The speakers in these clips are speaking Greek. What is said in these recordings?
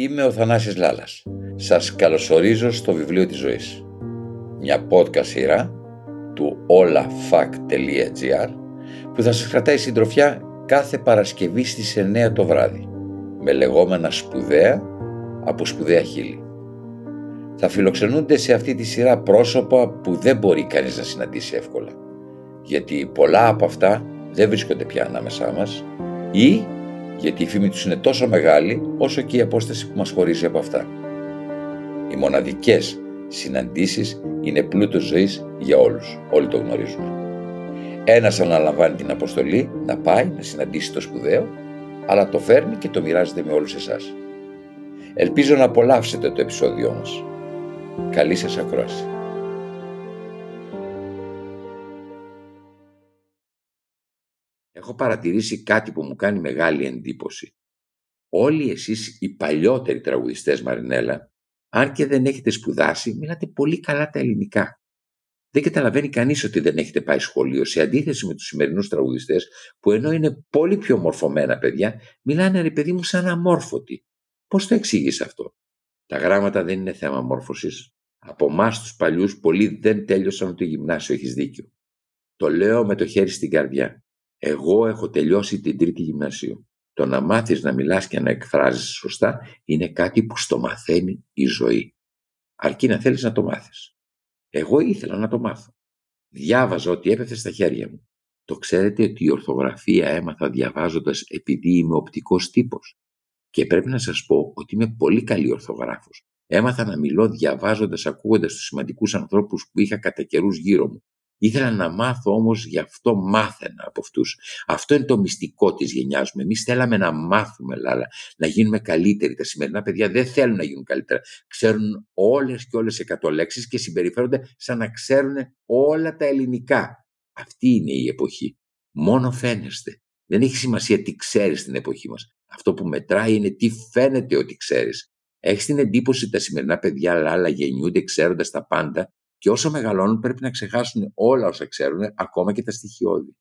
Είμαι ο Θανάσης Λάλας. Σας καλωσορίζω στο βιβλίο της ζωής. Μια podcast σειρά του olafac.gr που θα σας κρατάει συντροφιά κάθε Παρασκευή στις 9 το βράδυ με λεγόμενα σπουδαία από σπουδαία χείλη. Θα φιλοξενούνται σε αυτή τη σειρά πρόσωπα που δεν μπορεί κανείς να συναντήσει εύκολα γιατί πολλά από αυτά δεν βρίσκονται πια ανάμεσά μας ή γιατί η φήμη τους είναι τόσο μεγάλη όσο και η απόσταση που μας χωρίζει από αυτά. Οι μοναδικές συναντήσεις είναι πλούτος ζωής για όλους, όλοι το γνωρίζουμε. Ένας αναλαμβάνει την αποστολή να πάει να συναντήσει το σπουδαίο, αλλά το φέρνει και το μοιράζεται με όλους εσάς. Ελπίζω να απολαύσετε το επεισόδιό μας. Καλή σας ακρόαση. Έχω παρατηρήσει κάτι που μου κάνει μεγάλη εντύπωση. Όλοι εσείς οι παλιότεροι τραγουδιστές Μαρινέλα, αν και δεν έχετε σπουδάσει, μιλάτε πολύ καλά τα ελληνικά. Δεν καταλαβαίνει κανείς ότι δεν έχετε πάει σχολείο, σε αντίθεση με τους σημερινούς τραγουδιστές, που ενώ είναι πολύ πιο μορφωμένα παιδιά, μιλάνε ρε παιδί μου σαν αμόρφωτοι. Πώς το εξήγησε αυτό; Τα γράμματα δεν είναι θέμα μόρφωσης. Από εμάς τους παλιούς, πολλοί δεν τέλειωσαν το γυμνάσιο, έχεις δίκιο. Το λέω με το χέρι στην καρδιά. Εγώ έχω τελειώσει την τρίτη γυμνασίου. Το να μάθεις να μιλάς και να εκφράζεις σωστά είναι κάτι που στο μαθαίνει η ζωή. Αρκεί να θέλεις να το μάθεις. Εγώ ήθελα να το μάθω. Διάβαζα ότι έπεφτε στα χέρια μου. Το ξέρετε ότι η ορθογραφία έμαθα διαβάζοντας επειδή είμαι οπτικός τύπος. Και πρέπει να σας πω ότι είμαι πολύ καλή ορθογράφος. Έμαθα να μιλώ διαβάζοντας, ακούγοντας τους σημαντικούς ανθρώπους που είχα κατά καιρούς γύρω μου. Ήθελα να μάθω όμως, γι' αυτό μάθαινα από αυτούς. Αυτό είναι το μυστικό της γενιάς μου. Εμείς θέλαμε να μάθουμε, Λάλα, να γίνουμε καλύτεροι. Τα σημερινά παιδιά δεν θέλουν να γίνουν καλύτερα. Ξέρουν όλες και όλες εκατό λέξεις και συμπεριφέρονται σαν να ξέρουν όλα τα ελληνικά. Αυτή είναι η εποχή. Μόνο φαίνεστε. Δεν έχει σημασία τι ξέρεις στην εποχή μας. Αυτό που μετράει είναι τι φαίνεται ότι ξέρεις. Έχεις την εντύπωση ότι τα σημερινά παιδιά λάλα γεννιούνται ξέροντας τα πάντα; Και όσο μεγαλώνουν πρέπει να ξεχάσουν όλα όσα ξέρουν, ακόμα και τα στοιχειώδη.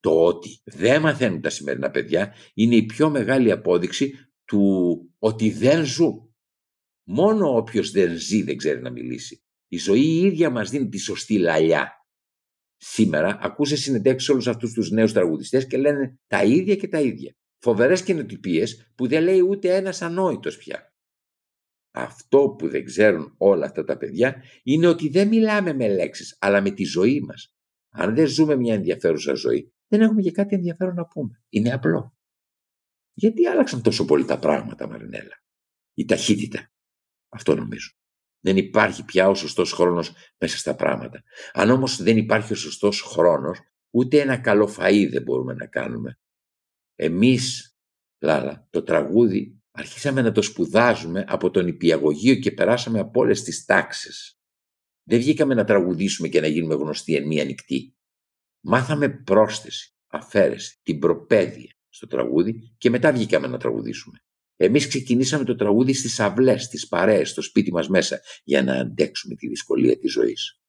Το ότι δεν μαθαίνουν τα σημερινά παιδιά είναι η πιο μεγάλη απόδειξη του ότι δεν ζουν. Μόνο όποιος δεν ζει δεν ξέρει να μιλήσει. Η ζωή η ίδια μας δίνει τη σωστή λαλιά. Σήμερα ακούσε συνεντεύξεις όλους αυτούς τους νέους τραγουδιστές και λένε τα ίδια και τα ίδια. Φοβερές καινοτυπίες που δεν λέει ούτε ένας ανόητος πια. Αυτό που δεν ξέρουν όλα αυτά τα παιδιά είναι ότι δεν μιλάμε με λέξεις, αλλά με τη ζωή μας. Αν δεν ζούμε μια ενδιαφέρουσα ζωή, δεν έχουμε και κάτι ενδιαφέρον να πούμε. Είναι απλό. Γιατί άλλαξαν τόσο πολύ τα πράγματα, Μαρινέλα; Η ταχύτητα. Αυτό νομίζω. Δεν υπάρχει πια ο σωστός χρόνος μέσα στα πράγματα. Αν όμως δεν υπάρχει ο σωστός χρόνος, ούτε ένα καλό φαΐ δεν μπορούμε να κάνουμε. Εμείς, Λάλα, το τραγούδι αρχίσαμε να το σπουδάζουμε από τον υπηαγωγείο και περάσαμε από όλες τις τάξεις. Δεν βγήκαμε να τραγουδήσουμε και να γίνουμε γνωστοί εν μία νυχτή. Μάθαμε πρόσθεση, αφαίρεση, την προπαίδεια στο τραγούδι και μετά βγήκαμε να τραγουδήσουμε. Εμείς ξεκινήσαμε το τραγούδι στις αυλές, στις παρέες, στο σπίτι μας μέσα για να αντέξουμε τη δυσκολία της ζωής.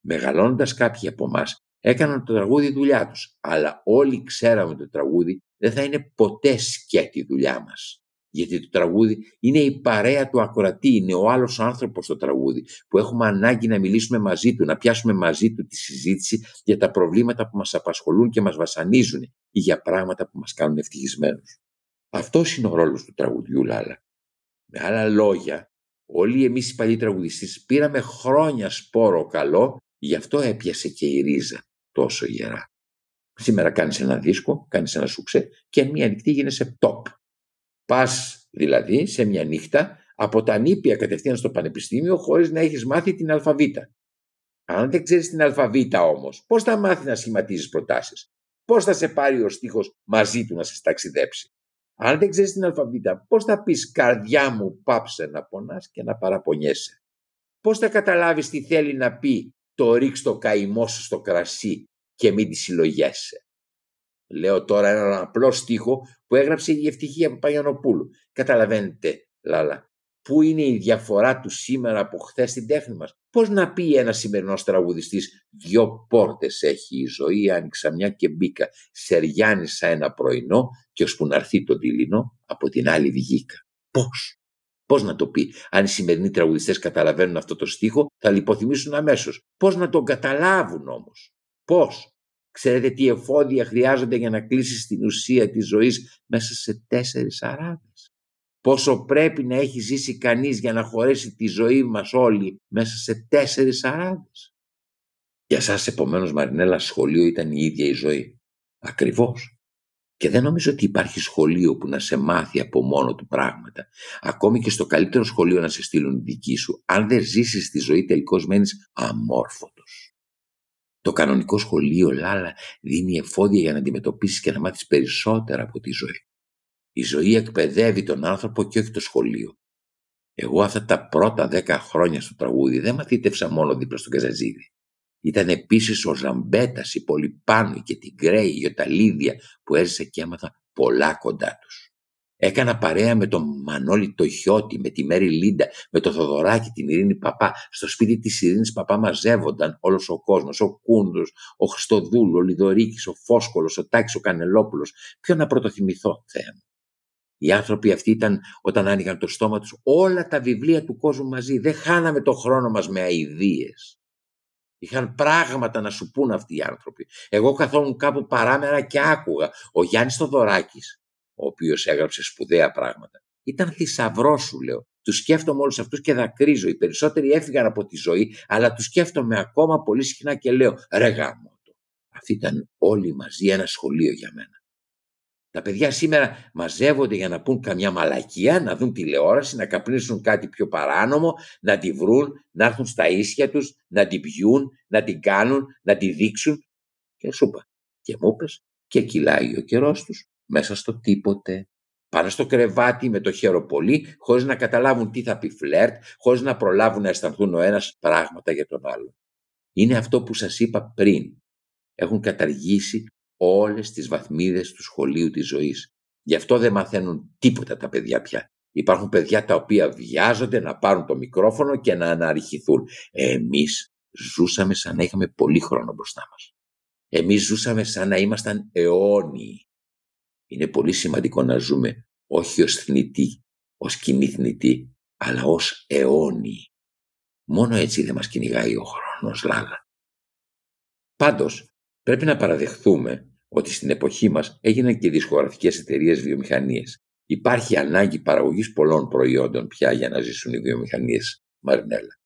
Μεγαλώνοντας κάποιοι από εμάς έκαναν το τραγούδι δουλειά τους, αλλά όλοι ξέραμε ότι το τραγούδι δεν θα είναι ποτέ σκέτη δουλειά μας γιατί το τραγούδι είναι η παρέα του ακροατή, είναι ο άλλος άνθρωπος στο τραγούδι, που έχουμε ανάγκη να μιλήσουμε μαζί του, να πιάσουμε μαζί του τη συζήτηση για τα προβλήματα που μας απασχολούν και μας βασανίζουν ή για πράγματα που μας κάνουν ευτυχισμένους. Αυτός είναι ο ρόλος του τραγουδιού Λάλα. Με άλλα λόγια, όλοι εμείς οι παλιοί τραγουδιστές πήραμε χρόνια σπόρο καλό, γι' αυτό έπιασε και η ρίζα τόσο γερά. Σήμερα κάνεις ένα δίσκο, κάνεις ένα σουξέ και μία νυχτή γίνεσαι top. Πας δηλαδή σε μια νύχτα από τα νήπια κατευθείαν στο πανεπιστήμιο χωρίς να έχεις μάθει την αλφαβήτα. Αν δεν ξέρεις την αλφαβήτα όμως, πώς θα μάθει να σχηματίζεις προτάσεις; Πώς θα σε πάρει ο στίχος μαζί του να σε ταξιδέψει. Αν δεν ξέρεις την αλφαβήτα, πώς θα πεις «καρδιά μου πάψε να πονάς και να παραπονιέσαι». Πώς θα καταλάβεις τι θέλει να πει το ρίξ το καημό σου στο κρασί και μην τη συλλογέσαι. Λέω τώρα έναν απλό στίχο που έγραψε η Ευτυχία Παπαγιανοπούλου. Καταλαβαίνετε, Λάλα, πού είναι η διαφορά του σήμερα από χθες στην τέχνη μας; Πώς να πει ένας σημερινός τραγουδιστής «Δυο πόρτες έχει η ζωή, άνοιξα μια και μπήκα, σεριάνισα ένα πρωινό και ώσπου να έρθει το δειλινό από την άλλη βγήκα». Πώς; Πώς να το πει, αν οι σημερινοί τραγουδιστές καταλαβαίνουν αυτό το στίχο, θα λιποθυμήσουν αμέσως. Πώς να τον καταλάβουν όμως; Πώς; Ξέρετε τι εφόδια χρειάζονται για να κλείσεις την ουσία της ζωής μέσα σε τέσσερις αράδες; Πόσο πρέπει να έχει ζήσει κανείς για να χωρέσει τη ζωή μας όλοι μέσα σε τέσσερις αράδες; Για σας επομένως Μαρινέλα σχολείο ήταν η ίδια η ζωή. Ακριβώς. Και δεν νομίζω ότι υπάρχει σχολείο που να σε μάθει από μόνο του πράγματα. Ακόμη και στο καλύτερο σχολείο να σε στείλουν δική σου. Αν δεν ζήσεις τη ζωή τελικώς μένεις αμόρφωτος. Το κανονικό σχολείο Λάλα δίνει εφόδια για να αντιμετωπίσεις και να μάθεις περισσότερα από τη ζωή. Η ζωή εκπαιδεύει τον άνθρωπο και όχι το σχολείο. Εγώ αυτά τα πρώτα δέκα χρόνια στο τραγούδι δεν μαθήτευσα μόνο δίπλα στον Καζαζίδη. Ήταν επίσης ο Ζαμπέτας, η Πολυπάνου και την Γκρέη, η Ιωταλίδια που έζησε και έμαθα πολλά κοντά τους. Έκανα παρέα με τον Μανώλη το Χιώτη, με τη Μέρη Λίντα, με το Θοδωράκι, την Ειρήνη Παπά. Στο σπίτι της Ειρήνης Παπά μαζεύονταν όλος ο κόσμος, ο Κούντος, ο Χριστοδούλου, ο Λιδωρίκης, ο Φόσκολος, ο Τάκης, ο Κανελόπουλος. Ποιο να πρωτοθυμηθώ, Θεέ μου. Οι άνθρωποι αυτοί ήταν όταν άνοιγαν το στόμα τους όλα τα βιβλία του κόσμου μαζί. Δεν χάναμε το χρόνο μας με αηδίες. Είχαν πράγματα να σου πούν αυτοί οι άνθρωποι. Εγώ καθόμουν κάπου παράμερα και άκουγα. Ο Γιάννης Θοδωράκης, ο οποίος έγραψε σπουδαία πράγματα, ήταν θησαυρό σου, λέω. Τους σκέφτομαι όλους αυτούς και δακρύζω. Οι περισσότεροι έφυγαν από τη ζωή, αλλά τους σκέφτομαι ακόμα πολύ συχνά και λέω: Ρε γάμο. Αυτοί ήταν όλοι μαζί ένα σχολείο για μένα. Τα παιδιά σήμερα μαζεύονται για να πούν καμιά μαλακία, να δουν τηλεόραση, να καπνίσουν κάτι πιο παράνομο, να τη βρουν, να έρθουν στα ίσια τους, να την πιούν, να την κάνουν, να τη δείξουν. Και σου είπα, και μου είπες, και κυλάει ο καιρός τους μέσα στο τίποτε. Πάνε στο κρεβάτι με το χέρο πολύ, χωρίς να καταλάβουν τι θα πει φλερτ, χωρίς να προλάβουν να αισθανθούν ο ένας πράγματα για τον άλλο. Είναι αυτό που σας είπα πριν. Έχουν καταργήσει όλες τις βαθμίδες του σχολείου της ζωής. Γι' αυτό δεν μαθαίνουν τίποτα τα παιδιά πια. Υπάρχουν παιδιά τα οποία βιάζονται να πάρουν το μικρόφωνο και να αναρριχηθούν. Εμείς ζούσαμε σαν να είχαμε πολύ χρόνο μπροστά μας. Εμείς ζούσαμε σαν να ήμασταν αιώνιοι. Είναι πολύ σημαντικό να ζούμε όχι ως θνητοί, ως κοινή θνητοί, αλλά ως αιώνιοι. Μόνο έτσι δεν μας κυνηγάει ο χρόνος, Λάλα. Πάντως, Πρέπει να παραδεχθούμε ότι στην εποχή μας έγιναν και δισκογραφικές εταιρείες βιομηχανίες. Υπάρχει ανάγκη παραγωγής πολλών προϊόντων πια για να ζήσουν οι βιομηχανίες Μαρινέλα.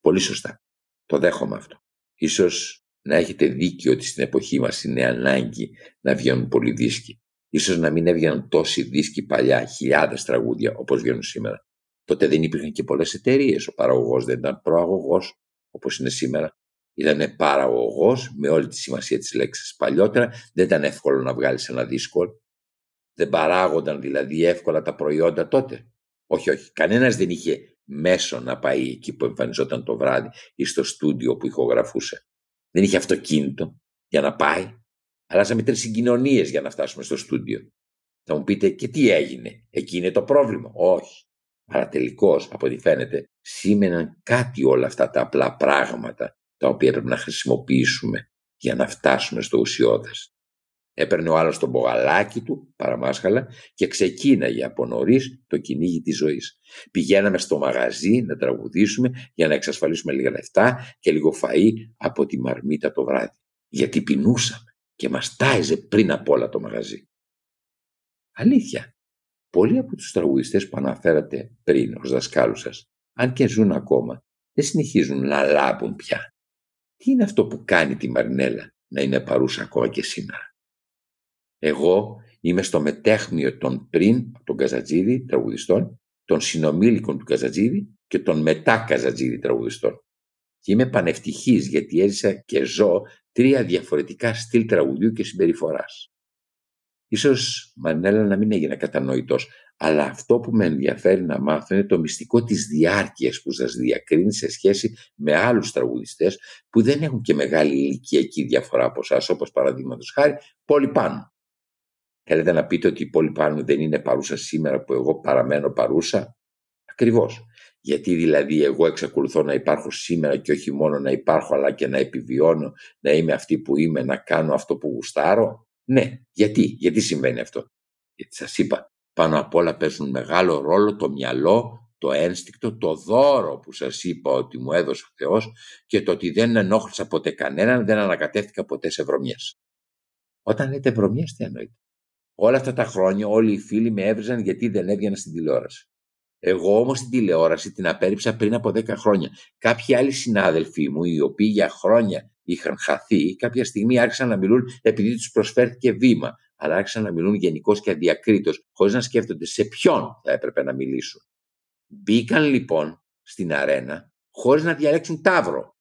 Πολύ σωστά. Το δέχομαι αυτό. Ίσως να έχετε δίκιο ότι στην εποχή μας είναι ανάγκη να βγαίνουν πολλοί δίσκοι. Ίσως να μην έβγαιναν τόσοι δίσκοι παλιά, χιλιάδες τραγούδια όπως βγαίνουν σήμερα. Τότε δεν υπήρχαν και πολλές εταιρείες. Ο παραγωγός δεν ήταν προαγωγός όπως είναι σήμερα. Ήταν παραγωγός με όλη τη σημασία της λέξης. Παλιότερα δεν ήταν εύκολο να βγάλεις ένα δίσκο. Δεν παράγονταν δηλαδή εύκολα τα προϊόντα τότε. Όχι, όχι. Κανένας δεν είχε μέσο να πάει εκεί που εμφανιζόταν το βράδυ ή στο στούντιο που ηχογραφούσε. Δεν είχε αυτοκίνητο για να πάει. Αλλάζαμε τρεις συγκοινωνίες για να φτάσουμε στο στούντιο. Θα μου πείτε και τι έγινε; Εκεί είναι το πρόβλημα. Όχι. Αλλά τελικώς, από ό,τι φαίνεται, σήμαιναν κάτι όλα αυτά τα απλά πράγματα τα οποία πρέπει να χρησιμοποιήσουμε για να φτάσουμε στο ουσιώδες. Έπαιρνε ο άλλος τον μπογαλάκι του, παραμάσχαλα, και ξεκίναγε από νωρίς το κυνήγι της ζωής. Πηγαίναμε στο μαγαζί να τραγουδήσουμε για να εξασφαλίσουμε λίγα λεφτά και λίγο φαΐ από τη μαρμίτα το βράδυ. Γιατί πεινούσαμε και μας τάιζε πριν από όλα το μαγαζί. Αλήθεια, πολλοί από τους τραγουδιστές που αναφέρατε πριν ως δασκάλους σας, αν και ζουν ακόμα, δεν συνεχίζουν να λάμπουν πια. Τι είναι αυτό που κάνει τη Μαρινέλα να είναι παρούσα ακόμα και σήμερα; Εγώ είμαι στο μετέχμιο των πριν, των Καζατζίδη τραγουδιστών, των συνομήλικων του Καζατζίδη και των μετά Καζατζίδη τραγουδιστών. Και είμαι πανευτυχής γιατί έζησα και ζω τρία διαφορετικά στυλ τραγουδιού και συμπεριφοράς. Ίσως, Μαρινέλα, να μην έγινε κατανοητός, αλλά αυτό που με ενδιαφέρει να μάθω είναι το μυστικό της διάρκειας που σας διακρίνει σε σχέση με άλλους τραγουδιστές που δεν έχουν και μεγάλη ηλικιακή διαφορά από εσάς, όπως παραδείγματος χάρη, Πόλη Πάνου. Θέλετε να πείτε ότι η Πόλη Πάνου δεν είναι παρούσα σήμερα που εγώ παραμένω παρούσα; Ακριβώς. Γιατί δηλαδή εγώ εξακολουθώ να υπάρχω σήμερα και όχι μόνο να υπάρχω αλλά και να επιβιώνω, να είμαι αυτή που είμαι, να κάνω αυτό που γουστάρω; Ναι, γιατί, γιατί συμβαίνει αυτό; Γιατί σας είπα, πάνω απ' όλα παίζουν μεγάλο ρόλο το μυαλό, το ένστικτο, το δώρο που σας είπα ότι μου έδωσε ο Θεός και το ότι δεν ενόχλησα ποτέ κανέναν, δεν ανακατεύτηκα ποτέ σε βρωμιές. Όταν λέτε βρωμιές τι εννοείτε; Όλα αυτά τα χρόνια όλοι οι φίλοι με έβριζαν γιατί δεν έβγαινα στην τηλεόραση. Εγώ όμως την τηλεόραση την απέρριψα πριν από 10 χρόνια. Κάποιοι άλλοι συνάδελφοί μου, οι οποίοι για χρόνια είχαν χαθεί, κάποια στιγμή άρχισαν να μιλούν επειδή τους προσφέρθηκε βήμα, αλλά άρχισαν να μιλούν γενικώς και αδιακρίτως, χωρίς να σκέφτονται σε ποιον θα έπρεπε να μιλήσουν. Μπήκαν λοιπόν στην αρένα χωρίς να διαλέξουν τάβρο.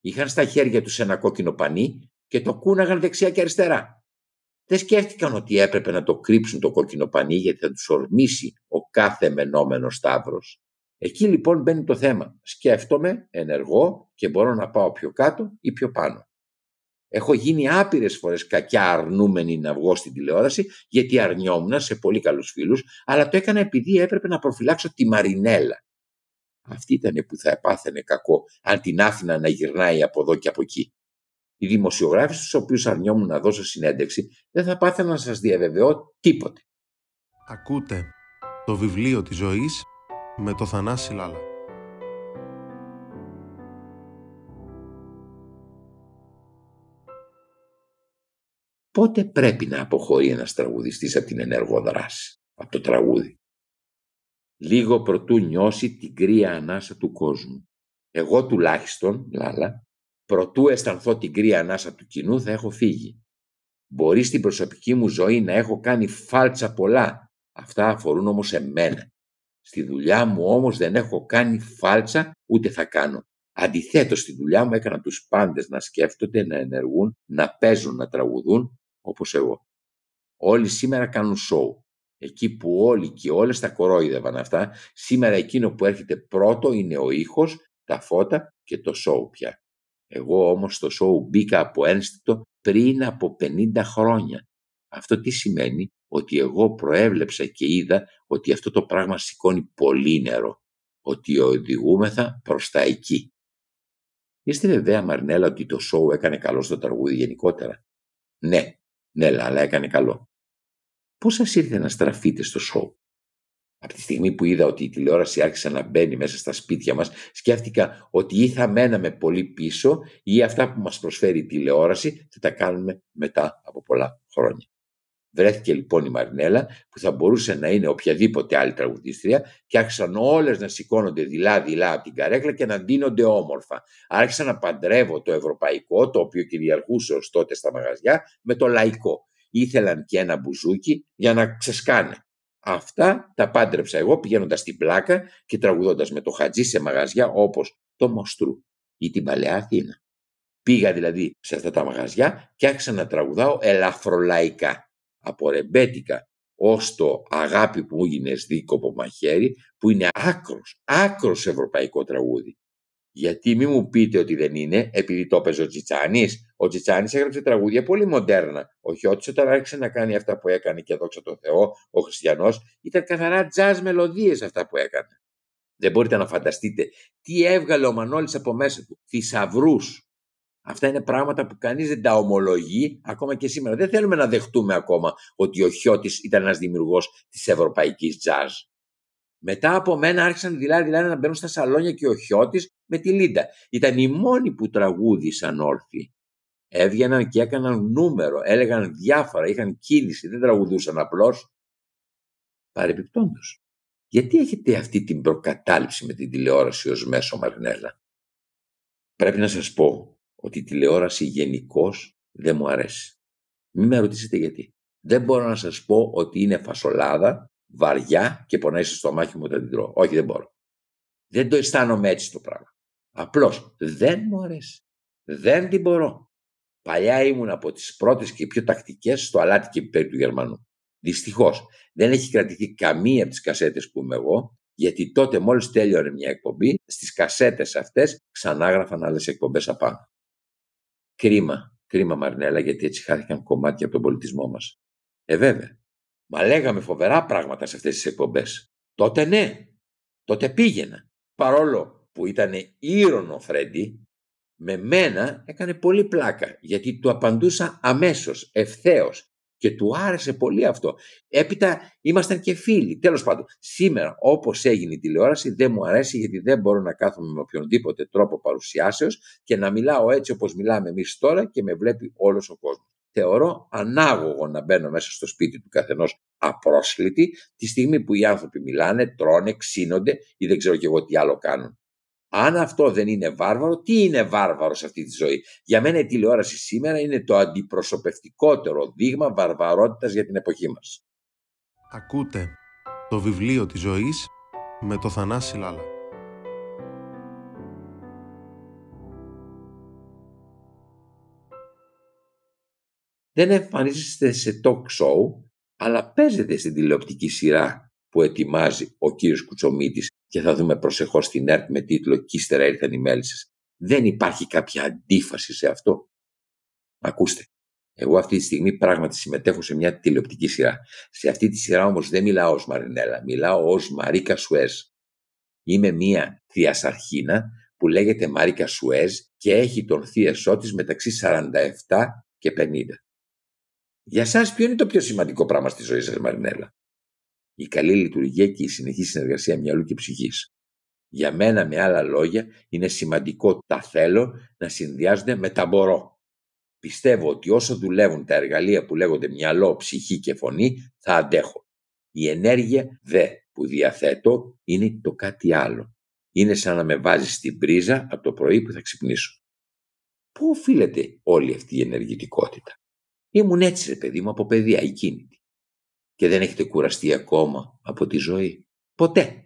Είχαν στα χέρια τους ένα κόκκινο πανί και το κούναγαν δεξιά και αριστερά. Δεν σκέφτηκαν ότι έπρεπε να το κρύψουν το κόκκινο πανί γιατί θα τους ορμήσει ο κάθε μενόμενος σταύρος. Εκεί λοιπόν μπαίνει το θέμα. Σκέφτομαι, ενεργώ και μπορώ να πάω πιο κάτω ή πιο πάνω. Έχω γίνει άπειρες φορές κακιά αρνούμενη να βγω στην τηλεόραση γιατί αρνιόμουν σε πολύ καλούς φίλους αλλά το έκανα επειδή έπρεπε να προφυλάξω τη Μαρινέλα. Αυτή ήταν που θα επάθαινε κακό αν την άφηνα να γυρνάει από εδώ και από εκεί. Οι δημοσιογράφοι στους οποίους αρνιόμουν να δώσω συνέντευξη δεν θα πάθαιναν να σας διαβεβαιώ τίποτε. Ακούτε το βιβλίο της ζωής με το Θανάση Λάλα. Πότε πρέπει να αποχωρεί ένας τραγουδιστής από την ενεργό δράση, από το τραγούδι; Λίγο προτού νιώσει την κρύα ανάσα του κόσμου. Εγώ τουλάχιστον, Λάλα, προτού αισθανθώ την κρύα ανάσα του κοινού θα έχω φύγει. Μπορεί στην προσωπική μου ζωή να έχω κάνει φάλτσα πολλά. Αυτά αφορούν όμως εμένα. Στη δουλειά μου όμως δεν έχω κάνει φάλτσα ούτε θα κάνω. Αντιθέτως στη δουλειά μου έκανα τους πάντες να σκέφτονται, να ενεργούν, να παίζουν, να τραγουδούν όπως εγώ. Όλοι σήμερα κάνουν σοου. Εκεί που όλοι και όλες τα κορόιδευαν αυτά, σήμερα εκείνο που έρχεται πρώτο είναι ο ήχος, τα φώτα και το σοου πια. Εγώ όμως στο σοου μπήκα από ένστικτο πριν από 50 χρόνια. Αυτό τι σημαίνει; Ότι εγώ προέβλεψα και είδα ότι αυτό το πράγμα σηκώνει πολύ νερό, ότι οδηγούμεθα προς τα εκεί. Είστε βεβαία Μαρνέλα ότι το σοου έκανε καλό στο τραγούδι γενικότερα; Ναι, ναι, αλλά έκανε καλό. Πώς σας ήρθε να στραφείτε στο σοου. Από τη στιγμή που είδα ότι η τηλεόραση άρχισε να μπαίνει μέσα στα σπίτια μας, σκέφτηκα ότι ή θα μέναμε πολύ πίσω ή αυτά που μας προσφέρει η τηλεόραση θα τα κάνουμε μετά από πολλά χρόνια. Βρέθηκε λοιπόν η Μαρινέλα που θα μπορούσε να είναι οποιαδήποτε άλλη τραγουδίστρια και άρχισαν όλες να σηκώνονται δειλά-δειλά από την καρέκλα και να ντύνονται όμορφα. Άρχισα να παντρεύω το ευρωπαϊκό, το οποίο κυριαρχούσε ως τότε στα μαγαζιά, με το λαϊκό. Ήθελαν και ένα μπουζούκι για να ξεσκάνε. Αυτά τα πάντρεψα εγώ πηγαίνοντας στην πλάκα και τραγουδώντας με το χατζί σε μαγαζιά όπως το Μοστρού ή την Παλαιά Αθήνα. Πήγα δηλαδή σε αυτά τα μαγαζιά και άρχισα να τραγουδάω ελαφρολαϊκά, από ρεμπέτικα ως το αγάπη που μου έγινε δίκοπο μαχαίρι που είναι άκρος, άκρος ευρωπαϊκό τραγούδι. Γιατί μη μου πείτε ότι δεν είναι, επειδή το έπαιζε ο Τσιτσάνη. Ο Τσιτσάνη έγραψε τραγούδια πολύ μοντέρνα. Ο Χιώτη, όταν άρχισε να κάνει αυτά που έκανε και δόξα τω Θεώ, ο Χριστιανός, ήταν καθαρά jazz μελωδίες αυτά που έκανε. Δεν μπορείτε να φανταστείτε τι έβγαλε ο Μανώλης από μέσα του. Θησαυρούς. Αυτά είναι πράγματα που κανείς δεν τα ομολογεί ακόμα και σήμερα. Δεν θέλουμε να δεχτούμε ακόμα ότι ο Χιώτης ήταν ένας δημιουργός της ευρωπαϊκής jazz. Μετά από μένα άρχισαν δηλαδή, δηλαδή να μπαίνουν στα σαλόνια και ο Χιώτης με τη Λίντα. Ήταν οι μόνοι που τραγούδησαν όρθιοι. Έβγαιναν και έκαναν νούμερο, έλεγαν διάφορα, είχαν κίνηση, δεν τραγουδούσαν απλώς. Παρεπιπτόντως, γιατί έχετε αυτή την προκατάληψη με την τηλεόραση ως μέσο Μαρινέλα. Πρέπει να σας πω ότι η τηλεόραση γενικώς δεν μου αρέσει. Μην με ρωτήσετε γιατί. Δεν μπορώ να σας πω ότι είναι φασολάδα, βαριά και πονάει στο στομάχι μου όταν την τρώω. Όχι, δεν μπορώ. Δεν το αισθάνομαι έτσι το πράγμα. Απλώς δεν μου αρέσει. Δεν την μπορώ. Παλιά ήμουν από τις πρώτες και πιο τακτικές στο αλάτι και πιπέρι του Γερμανού. Δυστυχώς δεν έχει κρατηθεί καμία από τις κασέτες που είμαι εγώ, γιατί τότε μόλις τέλειωνε μια εκπομπή, στις κασέτες αυτές ξανάγραφαν άλλες εκπομπές απάνω. Κρίμα, κρίμα Μαρνέλα, γιατί έτσι χάθηκαν κομμάτια από τον πολιτισμό μας. Ε, βέβαια. Μα λέγαμε φοβερά πράγματα σε αυτές τις εκπομπές. Τότε ναι, τότε πήγαινα. Παρόλο που ήταν ήρωνο Φρέντι, με μένα έκανε πολύ πλάκα γιατί του απαντούσα αμέσως, ευθέως Και του άρεσε πολύ αυτό. Έπειτα ήμασταν και φίλοι. Τέλος πάντων, σήμερα όπως έγινε η τηλεόραση δεν μου αρέσει γιατί δεν μπορώ να κάθομαι με οποιονδήποτε τρόπο παρουσιάσεως και να μιλάω έτσι όπως μιλάμε εμείς τώρα και με βλέπει όλος ο κόσμος. Θεωρώ ανάγωγο να μπαίνω μέσα στο σπίτι του καθενός απρόσκλητη τη στιγμή που οι άνθρωποι μιλάνε, τρώνε, ξύνονται ή δεν ξέρω και εγώ τι άλλο κάνουν. Αν αυτό δεν είναι βάρβαρο, τι είναι βάρβαρος σε αυτή τη ζωή; Για μένα η τηλεόραση σήμερα είναι το αντιπροσωπευτικότερο δείγμα βαρβαρότητας για την εποχή μας. Ακούτε το βιβλίο της ζωής με το Θανάση Λάλα. Δεν εμφανίζεστε σε talk show, αλλά παίζετε στην τηλεοπτική σειρά που ετοιμάζει ο κύριος Κουτσομίτης και θα δούμε προσεχώς την ΕΡΤ με τίτλο «Κι ύστερα ήρθαν οι μέλισσες». Δεν υπάρχει κάποια αντίφαση σε αυτό. Ακούστε, εγώ αυτή τη στιγμή πράγματι συμμετέχω σε μια τηλεοπτική σειρά. Σε αυτή τη σειρά όμως δεν μιλάω ως Μαρινέλα, μιλάω ως Μαρίκα Σουέζ. Είμαι μια θειασαρχίνα που λέγεται Μαρίκα Σουέζ και έχει τον θείασό της μεταξύ 47 και 50. Για σας ποιο είναι το πιο σημαντικό πράγμα στη ζωή σας Μαρινέλα; Η καλή λειτουργία και η συνεχή συνεργασία μυαλού και ψυχής. Για μένα, με άλλα λόγια, είναι σημαντικό τα θέλω να συνδυάζονται με τα μπορώ. Πιστεύω ότι όσο δουλεύουν τα εργαλεία που λέγονται μυαλό, ψυχή και φωνή, θα αντέχω. Η ενέργεια δε που διαθέτω είναι το κάτι άλλο. Είναι σαν να με βάζει στην πρίζα από το πρωί που θα ξυπνήσω. Πού οφείλεται όλη αυτή η ενεργητικότητα; Ήμουν έτσι ρε παιδί μου από παιδεία εκείνη και δεν έχετε κουραστεί ακόμα από τη ζωή; Ποτέ.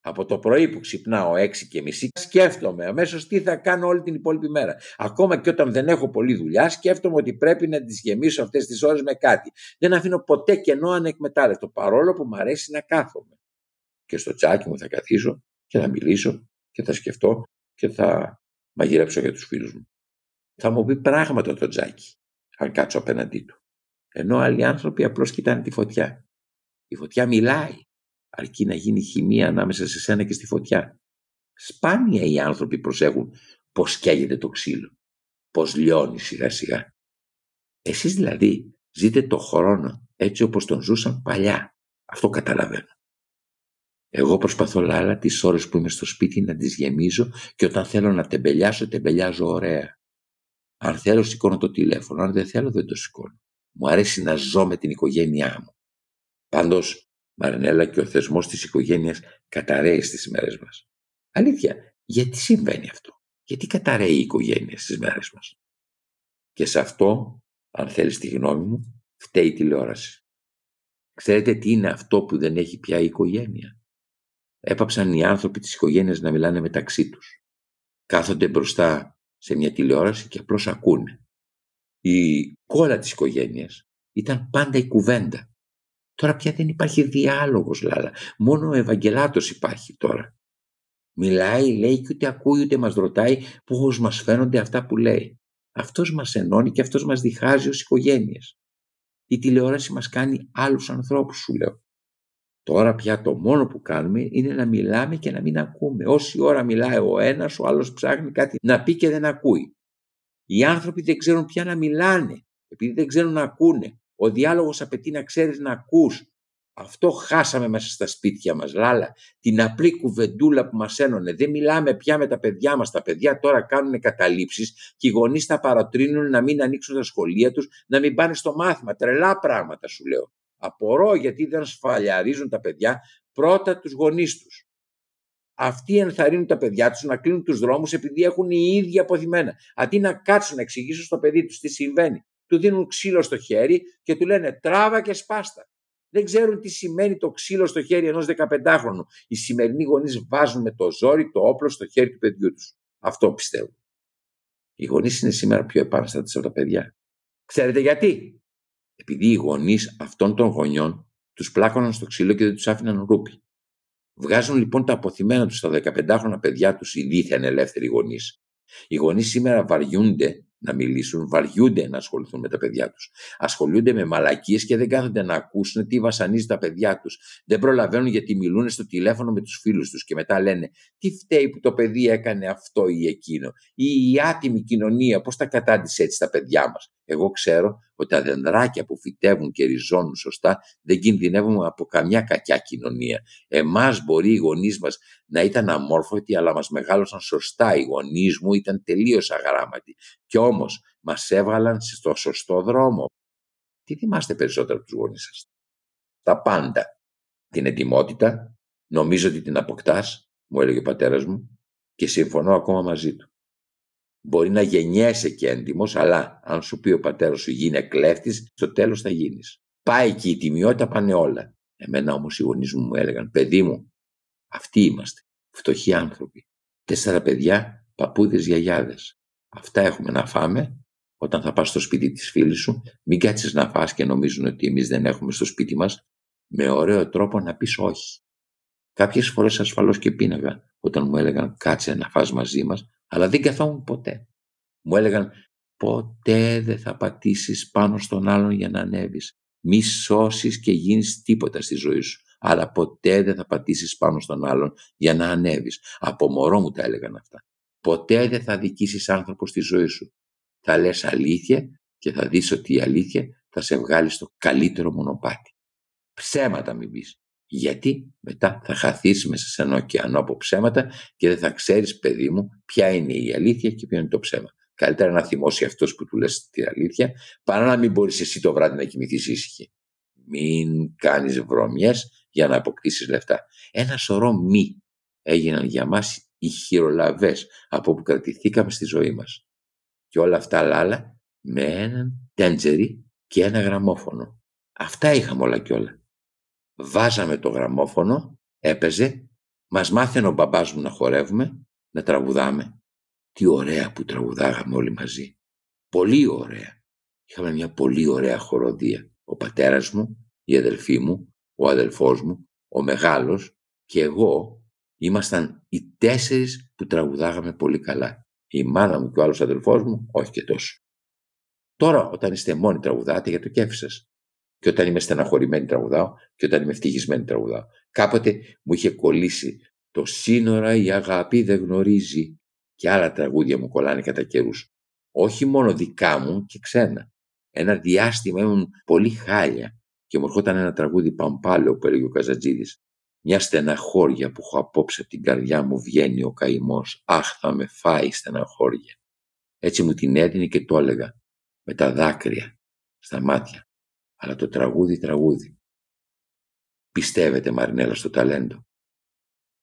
Από το πρωί που ξυπνάω έξι και μισή σκέφτομαι αμέσως τι θα κάνω όλη την υπόλοιπη μέρα. Ακόμα και όταν δεν έχω πολλή δουλειά σκέφτομαι ότι πρέπει να τις γεμίσω αυτές τις ώρες με κάτι. Δεν αφήνω ποτέ κενό ανεκμετάλλευτο παρόλο που μου αρέσει να κάθομαι. Και στο τσάκι μου θα καθίσω και θα μιλήσω και θα σκεφτώ και θα μαγειρέψω για τους φίλους μου. Θα μου πει πράγματα το τζάκι αν κάτσω απέναντί του. Ενώ άλλοι άνθρωποι απλώς κοιτάνε τη φωτιά. Η φωτιά μιλάει, αρκεί να γίνει χημεία ανάμεσα σε σένα και στη φωτιά. Σπάνια οι άνθρωποι προσέχουν πώς καίγεται το ξύλο, πώς λιώνει σιγά σιγά. Εσείς δηλαδή ζείτε το χρόνο έτσι όπως τον ζούσαν παλιά. Αυτό καταλαβαίνω. Εγώ προσπαθώ λάλα τις ώρες που είμαι στο σπίτι να τις γεμίζω και όταν θέλω να τεμπελιάσω, τεμπελιάζω ωραία. Αν θέλω σηκώνω το τηλέφωνο, αν δεν θέλω δεν το σηκώνω. Μου αρέσει να ζω με την οικογένειά μου. Πάντως, Μαρινέλα και ο θεσμός της οικογένειας καταραίει στις μέρες μας. Αλήθεια, γιατί συμβαίνει αυτό; Γιατί καταραίει η οικογένεια στις μέρες μας; Και σε αυτό, αν θέλεις τη γνώμη μου, φταίει η τηλεόραση. Ξέρετε τι είναι αυτό που δεν έχει πια η οικογένεια; Έπαψαν οι άνθρωποι της οικογένειας να μιλάνε μεταξύ τους. Κάθονται μπροστά σε μια τηλεόραση και απλώς ακούνε η κόλλα της οικογένειας ήταν πάντα η κουβέντα. Τώρα πια δεν υπάρχει διάλογος, Λάλα. Μόνο ο Ευαγγελάτος υπάρχει τώρα. Μιλάει, λέει και ούτε ακούει ούτε μας ρωτάει πώς μας φαίνονται αυτά που λέει. Αυτός μας ενώνει και αυτός μας διχάζει ως οικογένειες. Η τηλεόραση μας κάνει άλλους ανθρώπους, σου λέω. Τώρα πια το μόνο που κάνουμε είναι να μιλάμε και να μην ακούμε. Όση ώρα μιλάει ο ένας, ο άλλος ψάχνει κάτι να πει και δεν ακούει. Οι άνθρωποι δεν ξέρουν πια να μιλάνε, επειδή δεν ξέρουν να ακούνε. Ο διάλογος απαιτεί να ξέρεις να ακούς. Αυτό χάσαμε μέσα στα σπίτια μας, Λάλα. Την απλή κουβεντούλα που μας ένωνε. Δεν μιλάμε πια με τα παιδιά μας. Τα παιδιά τώρα κάνουν καταλήψεις και οι γονείς τα παρατρύνουν να μην ανοίξουν τα σχολεία τους, να μην πάνε στο μάθημα. Τρελά πράγματα σου λέω. Απορώ γιατί δεν σφαλιαρίζουν τα παιδιά πρώτα τους γονείς τους αυτοί ενθαρρύνουν τα παιδιά τους να κλείνουν τους δρόμους επειδή έχουν οι ίδιοι αποθυμένα. Αντί να κάτσουν να εξηγήσουν στο παιδί τους τι συμβαίνει, του δίνουν ξύλο στο χέρι και του λένε τράβα και σπάστα. Δεν ξέρουν τι σημαίνει το ξύλο στο χέρι ενός 15χρονου. Οι σημερινοί γονείς βάζουν με το ζόρι το όπλο στο χέρι του παιδιού τους. Αυτό πιστεύω. Οι γονείς είναι σήμερα πιο επαναστάτε από τα παιδιά. Ξέρετε γιατί; Επειδή οι γονείς αυτών των γονιών τους πλάκωναν στο ξύλο και δεν τους άφηναν ρούπι. Βγάζουν λοιπόν τα αποθυμένα τους στα 15χρονα παιδιά τους οι δίθεν ελεύθεροι γονείς. Οι γονείς σήμερα βαριούνται να μιλήσουν, βαριούνται να ασχοληθούν με τα παιδιά τους. Ασχολούνται με μαλακίες και δεν κάθονται να ακούσουν τι βασανίζει τα παιδιά τους. Δεν προλαβαίνουν γιατί μιλούν στο τηλέφωνο με τους φίλους τους και μετά λένε Τι φταίει που το παιδί έκανε αυτό ή εκείνο. Ή η άτιμη κοινωνία, πώς τα κατάντησε έτσι τα παιδιά μας. Εγώ ξέρω ότι τα δεντράκια που φυτεύουν και ριζώνουν σωστά δεν κινδυνεύουν από καμιά κακιά κοινωνία. Εμάς μπορεί οι γονείς μας να ήταν αμόρφωτοι αλλά μας μεγάλωσαν σωστά. Οι γονείς μου ήταν τελείως αγράμματοι. Κι όμως μας έβαλαν στο σωστό δρόμο. Τι θυμάστε περισσότερο από τους γονείς σας; Τα πάντα. Την ετοιμότητα, νομίζω ότι την αποκτάς, μου έλεγε ο πατέρας μου, και συμφωνώ ακόμα μαζί του. Μπορεί να γεννιέσαι και έντιμος, αλλά αν σου πει ο πατέρας σου γίνει κλέφτης, στο τέλος θα γίνεις. Πάει εκεί η τιμιότητα, πάνε όλα. Εμένα όμως οι γονείς μου μου έλεγαν, παιδί μου, αυτοί είμαστε, φτωχοί άνθρωποι. Τέσσερα παιδιά, παππούδες, γιαγιάδες. Αυτά έχουμε να φάμε. Όταν θα πας στο σπίτι της φίλης σου, μην κάτσεις να φας και νομίζουν ότι εμείς δεν έχουμε στο σπίτι μας, με ωραίο τρόπο να πεις όχι. Κάποιες φορές ασφαλώς και πίναγα όταν μου έλεγαν κάτσε να φας μαζί μας, αλλά δεν καθόμουν ποτέ. Μου έλεγαν ποτέ δεν θα πατήσεις πάνω στον άλλον για να ανέβεις. Μη σώσεις και γίνεις τίποτα στη ζωή σου. Αλλά ποτέ δεν θα πατήσεις πάνω στον άλλον για να ανέβεις. Από μωρό μου τα έλεγαν αυτά. Ποτέ δεν θα δικήσεις άνθρωπο στη ζωή σου. Θα λες αλήθεια και θα δεις ότι η αλήθεια θα σε βγάλει στο καλύτερο μονοπάτι. Ψέματα μην πεις. Γιατί μετά θα χαθείς μέσα σε ένα ωκεανό από ψέματα και δεν θα ξέρεις παιδί μου ποια είναι η αλήθεια και ποιο είναι το ψέμα. Καλύτερα να θυμώσει αυτός που του λες την αλήθεια παρά να μην μπορείς εσύ το βράδυ να κοιμηθείς ήσυχη. Μην κάνεις βρωμιές για να αποκτήσεις λεφτά. Ένα σωρό μη έγιναν για μας οι χειρολαβές από που κρατηθήκαμε στη ζωή μας. Και όλα αυτά άλλα με έναν τέντζερι και ένα γραμμόφωνο. Αυτά είχαμε όλα και όλα βάζαμε το γραμμόφωνο, έπαιζε, μας μάθαινε ο μπαμπάς μου να χορεύουμε, να τραγουδάμε. Τι ωραία που τραγουδάγαμε όλοι μαζί. Πολύ ωραία. Είχαμε μια πολύ ωραία χοροδία. Ο πατέρας μου, η αδελφή μου, ο αδελφός μου, ο μεγάλος και εγώ ήμασταν οι τέσσερις που τραγουδάγαμε πολύ καλά. Η μάνα μου και ο άλλος αδελφός μου, όχι και τόσο. Τώρα όταν είστε μόνοι τραγουδάτε για το κέφι σας. Και όταν είμαι στεναχωρημένη τραγουδάω και όταν είμαι ευτυχισμένη τραγουδάω. Κάποτε μου είχε κολλήσει το σύνορα η αγάπη δεν γνωρίζει και άλλα τραγούδια μου κολλάνε κατά καιρούς. Όχι μόνο δικά μου και ξένα. Ένα διάστημα ήμουν πολύ χάλια και μου έρχονταν ένα τραγούδι παμπάλαιο που έλεγε ο Καζατζίδης. Μια στεναχώρια που έχω απόψε από την καρδιά μου βγαίνει ο καημός. Αχ θα με φάει στεναχώρια. Έτσι μου την έδινε και το έλεγα με τα δάκρυα στα μάτια αλλά το τραγούδι τραγούδι. Πιστεύετε Μαρινέλα στο ταλέντο.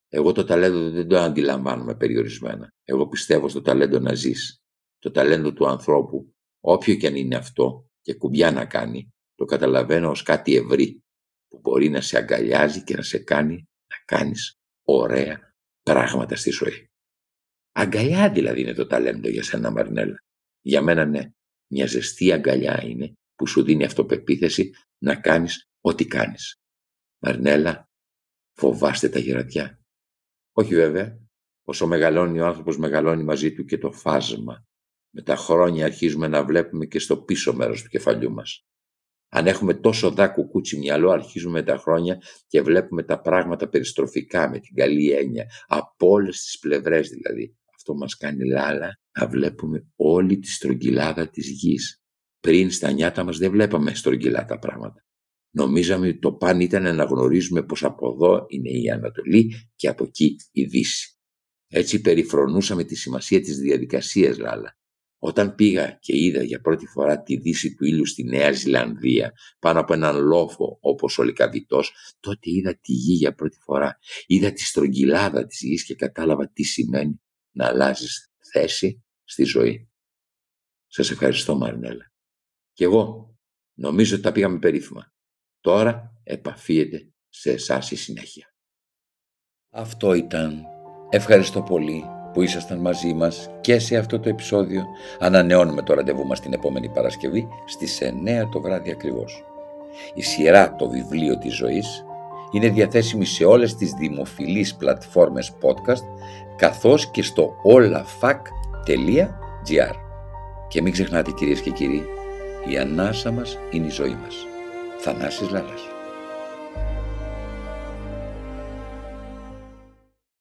Εγώ το ταλέντο δεν το αντιλαμβάνομαι περιορισμένα. Εγώ πιστεύω στο ταλέντο να ζεις. Το ταλέντο του ανθρώπου, όποιο και αν είναι αυτό και κουμπιά να κάνει, το καταλαβαίνω ως κάτι ευρύ που μπορεί να σε αγκαλιάζει και να σε κάνει να κάνεις ωραία πράγματα στη ζωή. Αγκαλιά δηλαδή είναι το ταλέντο για σένα Μαρινέλα. Για μένα ναι, μια ζεστή αγκαλιά είναι που σου δίνει αυτοπεποίθηση να κάνεις ό,τι κάνεις. Μαρνέλα, φοβάστε τα γερατιά. Όχι βέβαια. Όσο μεγαλώνει ο άνθρωπος μεγαλώνει μαζί του και το φάσμα. Με τα χρόνια αρχίζουμε να βλέπουμε και στο πίσω μέρος του κεφαλιού μας. Αν έχουμε τόσο δά κουκούτσι μυαλό, αρχίζουμε με τα χρόνια και βλέπουμε τα πράγματα περιστροφικά, με την καλή έννοια, από όλες τις πλευρές δηλαδή. Αυτό μας κάνει λάλα να βλέπουμε όλη τη στρογγυλάδα της γης. Πριν στα νιάτα μας δεν βλέπαμε στρογγυλά τα πράγματα. Νομίζαμε ότι το παν ήταν να γνωρίζουμε πως από εδώ είναι η Ανατολή και από εκεί η Δύση. Έτσι περιφρονούσαμε τη σημασία της διαδικασίας Λάλα. Όταν πήγα και είδα για πρώτη φορά τη δύση του ήλιου στη Νέα Ζηλανδία πάνω από έναν λόφο όπως ο Λικαβητός, τότε είδα τη γη για πρώτη φορά. Είδα τη στρογγυλάδα της γης και κατάλαβα τι σημαίνει να αλλάζεις θέση στη ζωή. Σας ευχαριστώ Μαρινέλα. Κι εγώ νομίζω ότι τα πήγαμε περίφημα. Τώρα επαφίεται σε εσάς η συνέχεια. Αυτό ήταν. Ευχαριστώ πολύ που ήσασταν μαζί μας και σε αυτό το επεισόδιο. Ανανεώνουμε το ραντεβού μας την επόμενη Παρασκευή στις 9 το βράδυ ακριβώς. Η σειρά «Το βιβλίο της ζωής» είναι διαθέσιμη σε όλες τις δημοφιλείς πλατφόρμες podcast καθώς και στο olafac.gr. Και μην ξεχνάτε κυρίες και κύριοι, η ανάσα μας είναι η ζωή μας. Θανάσης Λάλας.